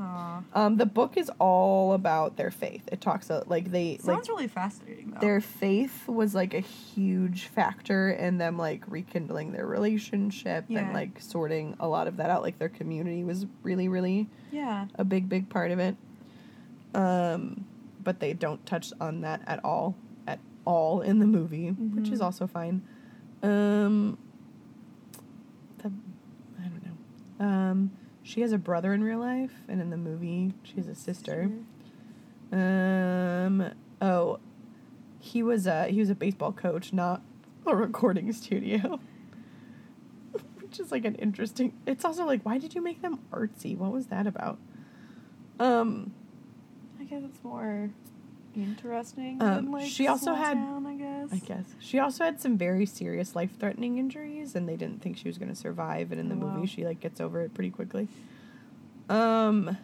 Um, the book is all about their faith. It talks about like they Sounds like really fascinating though. their faith was like a huge factor in them like rekindling their relationship Yeah. and like sorting a lot of that out. Like their community was really really yeah. a big big part of it. Um, but they don't touch on that at all at all in the movie, which is Mhm. also fine. Um, the I don't know. Um, she has a brother in real life, and in the movie, she has a sister. Um. Oh, he was a he was a baseball coach, not a recording studio. Which is like an interesting. It's also like, why did you make them artsy? What was that about? Um. I guess it's more interesting Um, like she also had- I guess. I guess she also had some very serious life threatening injuries, and they didn't think she was going to survive. And in the Oh, wow. movie, she like gets over it pretty quickly. Um.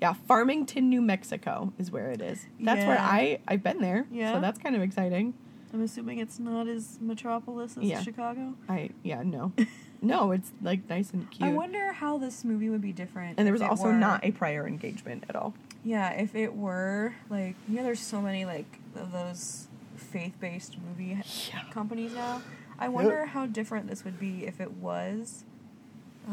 Yeah, Farmington, New Mexico is where it is. That's where I I've been there. Yeah? So that's kind of exciting. I'm assuming it's not as metropolis as Yeah. Chicago. I yeah no, no, it's like nice and cute. I wonder how this movie would be different. and there was also were- not a prior engagement at all. Yeah, if it were like you know, there's so many like of those faith-based movie Yeah. companies now. I wonder how different this would be if it was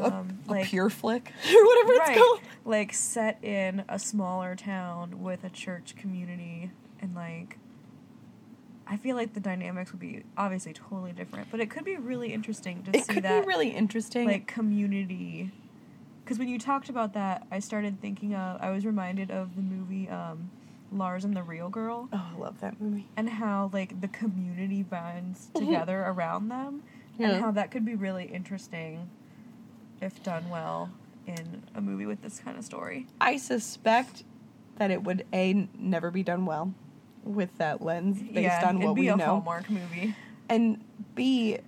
A- um, a, like pure flick or whatever it's right, called. like set in a smaller town with a church community and like. I feel like the dynamics would be obviously totally different, but it could be really interesting to It see could that be really interesting. like community because when you talked about that i started thinking of i was reminded of the movie um, lars and the real girl. Oh, I love that movie. and how like the community binds together around them. Yeah. and how that could be really interesting if done well in a movie with this kind of story. I suspect that it would a never be done well with that lens based yeah on it'd be we a hallmark movie. And b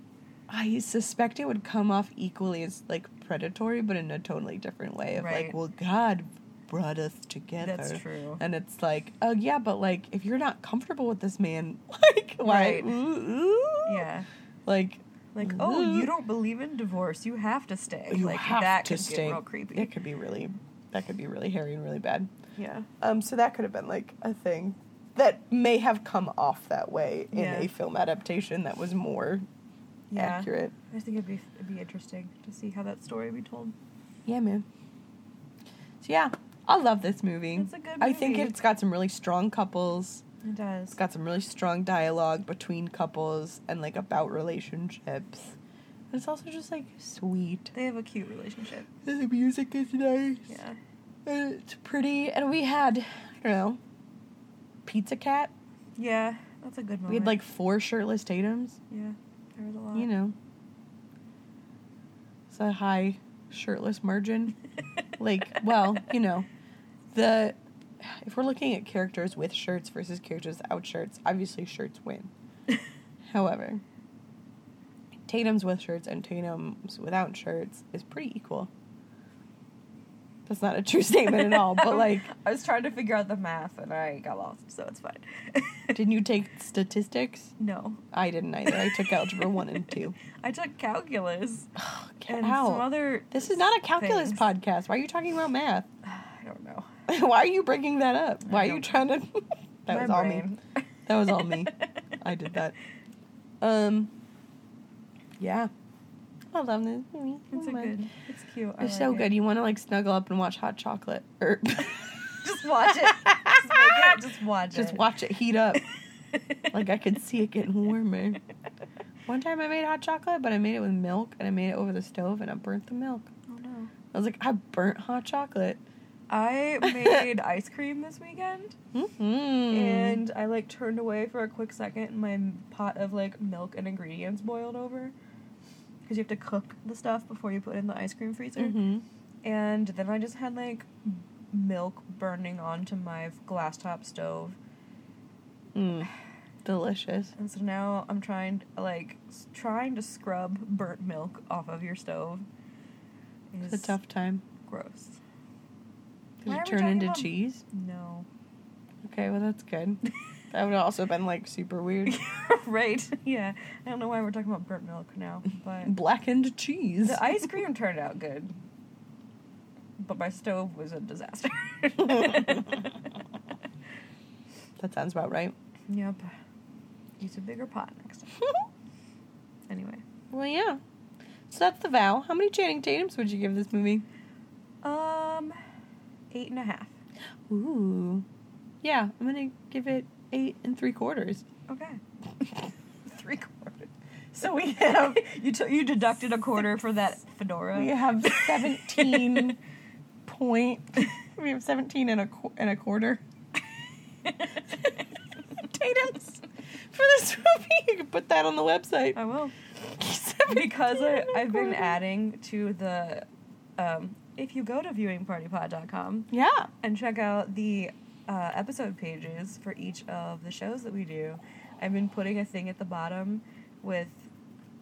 I suspect it would come off equally as like predatory, but in a totally different way of Right. like, well, God brought us together. That's true. And it's like, oh yeah, but like if you're not comfortable with this man, like why? Right. Ooh, ooh. yeah Like like oh you don't believe in divorce you have to stay you like have that to could stay. get real creepy It could be really, that could be really hairy and really bad. yeah Um, so that could have been like a thing that may have come off that way in Yeah. a film adaptation that was more Yeah. accurate. I just think it'd be it'd be interesting to see how that story would be told. Yeah, man. So yeah, I love this movie. It's a good Movie. I think it's got some really strong couples. It does. It's got some really strong dialogue between couples and like about relationships. But it's also just like sweet. They have a cute relationship. And the music is nice. Yeah. And it's pretty. And we had, I don't know, Pizza Cat. Yeah, that's a good moment. We had like four shirtless Tatums. yeah, there was a lot. You know, it's a high shirtless margin. like, well, you know, the if we're looking at characters with shirts versus characters without shirts, obviously shirts win. However, Tatum's with shirts and Tatum's without shirts is pretty equal. That's not a true statement at all, but like, I was trying to figure out the math and I got lost, so it's fine. didn't you take statistics? no, I didn't either. I took algebra one and two. I took calculus Get and out. some other. This is not a calculus things. podcast. Why are you talking about math? I don't know. Why are you bringing that up? Why are you trying to? that My was all me. That was all me. I did that. Um. Yeah. I love this movie. It's so much. good. It's cute. I It's so like good. You want to like snuggle up and watch Hot Chocolate, or Just watch it. Just it. Just watch just it. watch it heat up. like I could see it getting warmer. One time I made hot chocolate, but I made it with milk, and I made it over the stove, and I burnt the milk. Oh no. I was like, I burnt hot chocolate. I made ice cream this weekend, Mm-hmm. and I like turned away for a quick second, and my pot of like milk and ingredients boiled over. Because you have to cook the stuff before you put it in the ice cream freezer. hmm And then I just had like milk burning onto my glass top stove. Mm. Delicious. And so now I'm trying like trying to scrub burnt milk off of your stove. It's a tough time. gross. Did Why it turn into about- cheese? No. Okay, well that's good. that would have also been like super weird. right. Yeah. I don't know why we're talking about burnt milk now, but Blackened cheese. the ice cream turned out good. But my stove was a disaster. that sounds about right. yep. Use a bigger pot next time. Anyway. well, yeah. So that's the vow. How many Channing Tatums would you give this movie? Um eight and a half. Ooh. Yeah, I'm gonna give it eight and three quarters. Okay. Three quarters. So we have you t- you deducted a quarter for that fedora. We have seventeen point. We have seventeen and a qu- and a quarter. Tatums for this movie. You can put that on the website. I will because I, I've been adding to the um, if you go to viewingpartypod.com Yeah. and check out the uh, episode pages for each of the shows that we do, I've been putting a thing at the bottom with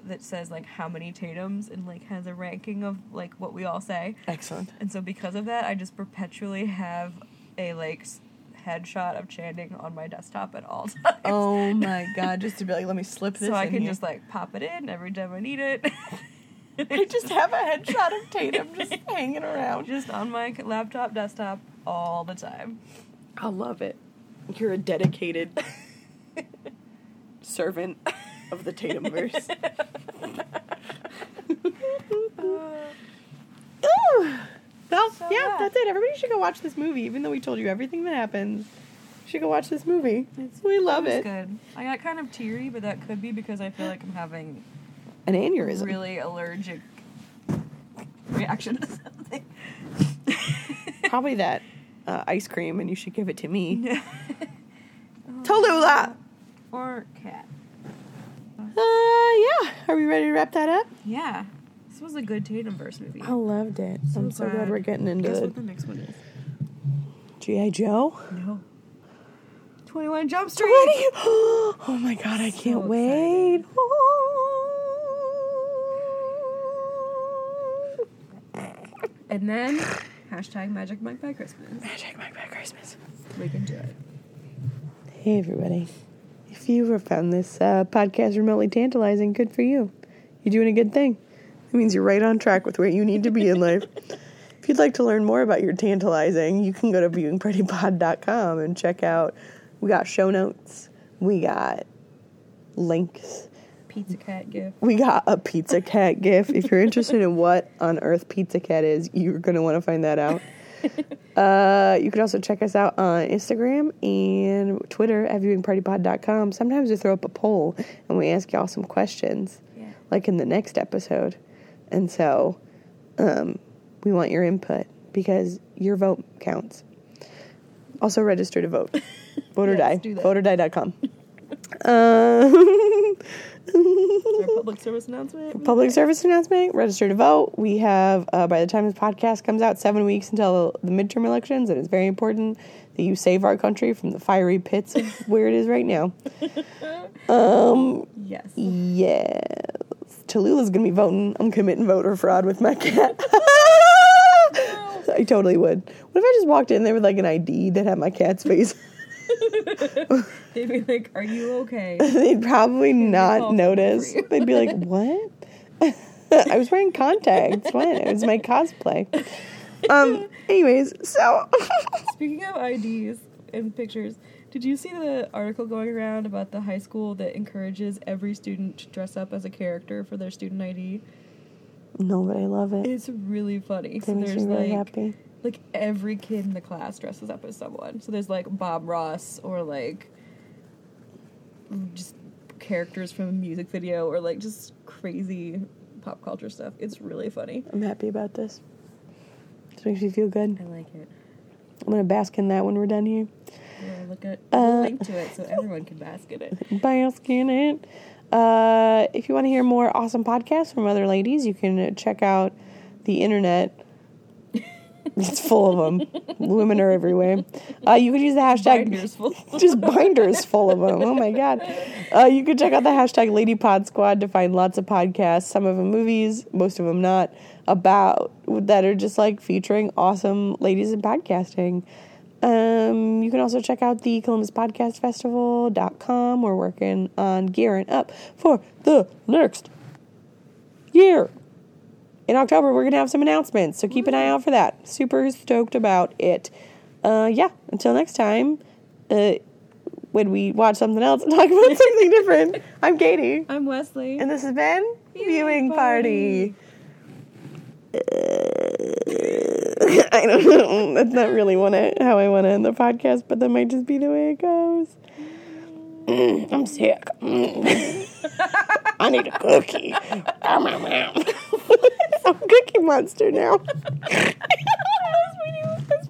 that says like how many Tatums and like has a ranking of like what we all say. Excellent. And so because of that, I just perpetually have a like headshot of Channing on my desktop at all times. Oh my god! Just to be like, let me slip this. so I in can here. just like pop it in every time I need it. I just have a headshot of Tatum just hanging around. just on my laptop desktop all the time. I love it. You're a dedicated servant of the Tatumverse. Uh, ooh. Well, So, yeah, yeah. that's it. Everybody should go watch this movie, even though we told you everything that happens. You should go watch this movie. we love It's it. good. I got kind of teary, but that could be because I feel like I'm having An aneurysm. really allergic reaction to something. Probably that uh, ice cream, and you should give it to me. Tallulah! or cat. Uh, yeah. Are we ready to wrap that up? Yeah. This was a good Tatumverse movie. I loved it. So I'm so glad glad. we're getting into Guess what the next one is? G.I. Joe. No. 21 Jump Street! Ready? Oh my god, I can't So wait. And then hashtag Magic Mike by Christmas. Magic Mike by Christmas. We can do it. Hey, everybody. If you have found this uh, podcast remotely tantalizing, good for you. You're doing a good thing. It means you're right on track with where you need to be in life. if you'd like to learn more about your tantalizing, you can go to viewingpartypod.com and check out. We got show notes. We got links. Pizza cat gift. We got a Pizza Cat gif. If you're interested in what on earth Pizza Cat is, you're going to want to find that out. uh, you can also check us out on Instagram and Twitter at viewingpartypod.com. Sometimes we throw up a poll and we ask y'all some questions, Yeah. like in the next episode. And so um, we want your input because your vote counts. Also, register to vote. Vote or Yes, die. Voteordie.com. Um, public service announcement. public service announcement register to vote. We have uh, by the time this podcast comes out seven weeks until the midterm elections and it's very important that you save our country from the fiery pits of where it is right now. Um, Yes. yes. Tallulah's gonna be voting. I'm committing voter fraud with my cat. I totally would. What if i just walked in there with like an id that had my cat's face They'd be like, "Are you okay?" they'd probably call not notice they'd be like what I was wearing contacts. What? It was my cosplay. Um. Anyways, so Speaking of IDs and pictures, did you see the article going around about the high school that encourages every student to dress up as a character for their student ID? no, but I love it. It's really funny. It so there's me really like happy. Like every kid in the class dresses up as someone. So there's like Bob Ross or like just characters from a music video or like just crazy pop culture stuff. It's really funny. I'm happy about this. This makes me feel good. I like it. I'm gonna bask in that when we're done here. Yeah, look at Uh, we'll link to it so everyone can bask in it. Bask in it. Uh, if you want to hear more awesome podcasts from other ladies, you can uh, check out the internet. It's full of them. Women are everywhere. Uh, you could use the hashtag Binders full. just binders full of them. Oh my god! Uh, you can check out the hashtag Lady Pod Squad to find lots of podcasts. Some of them movies, most of them not about that are just like featuring awesome ladies in podcasting. Um, you can also check out the Columbus Podcast Festival.com. We're working on gearing up for the next year. In October, we're going to have some announcements, so keep an eye out for that. Super stoked about it. Uh, yeah, until next time, uh, when we watch something else and talk about something different, I'm Katie. I'm Wesley. And this has been Viewing Viewing Party. I don't know. That's not really wanna, how I want to end the podcast, but that might just be the way it goes. Mm, I'm sick. Mm. I need a cookie. I'm a Cookie Monster now. that's that's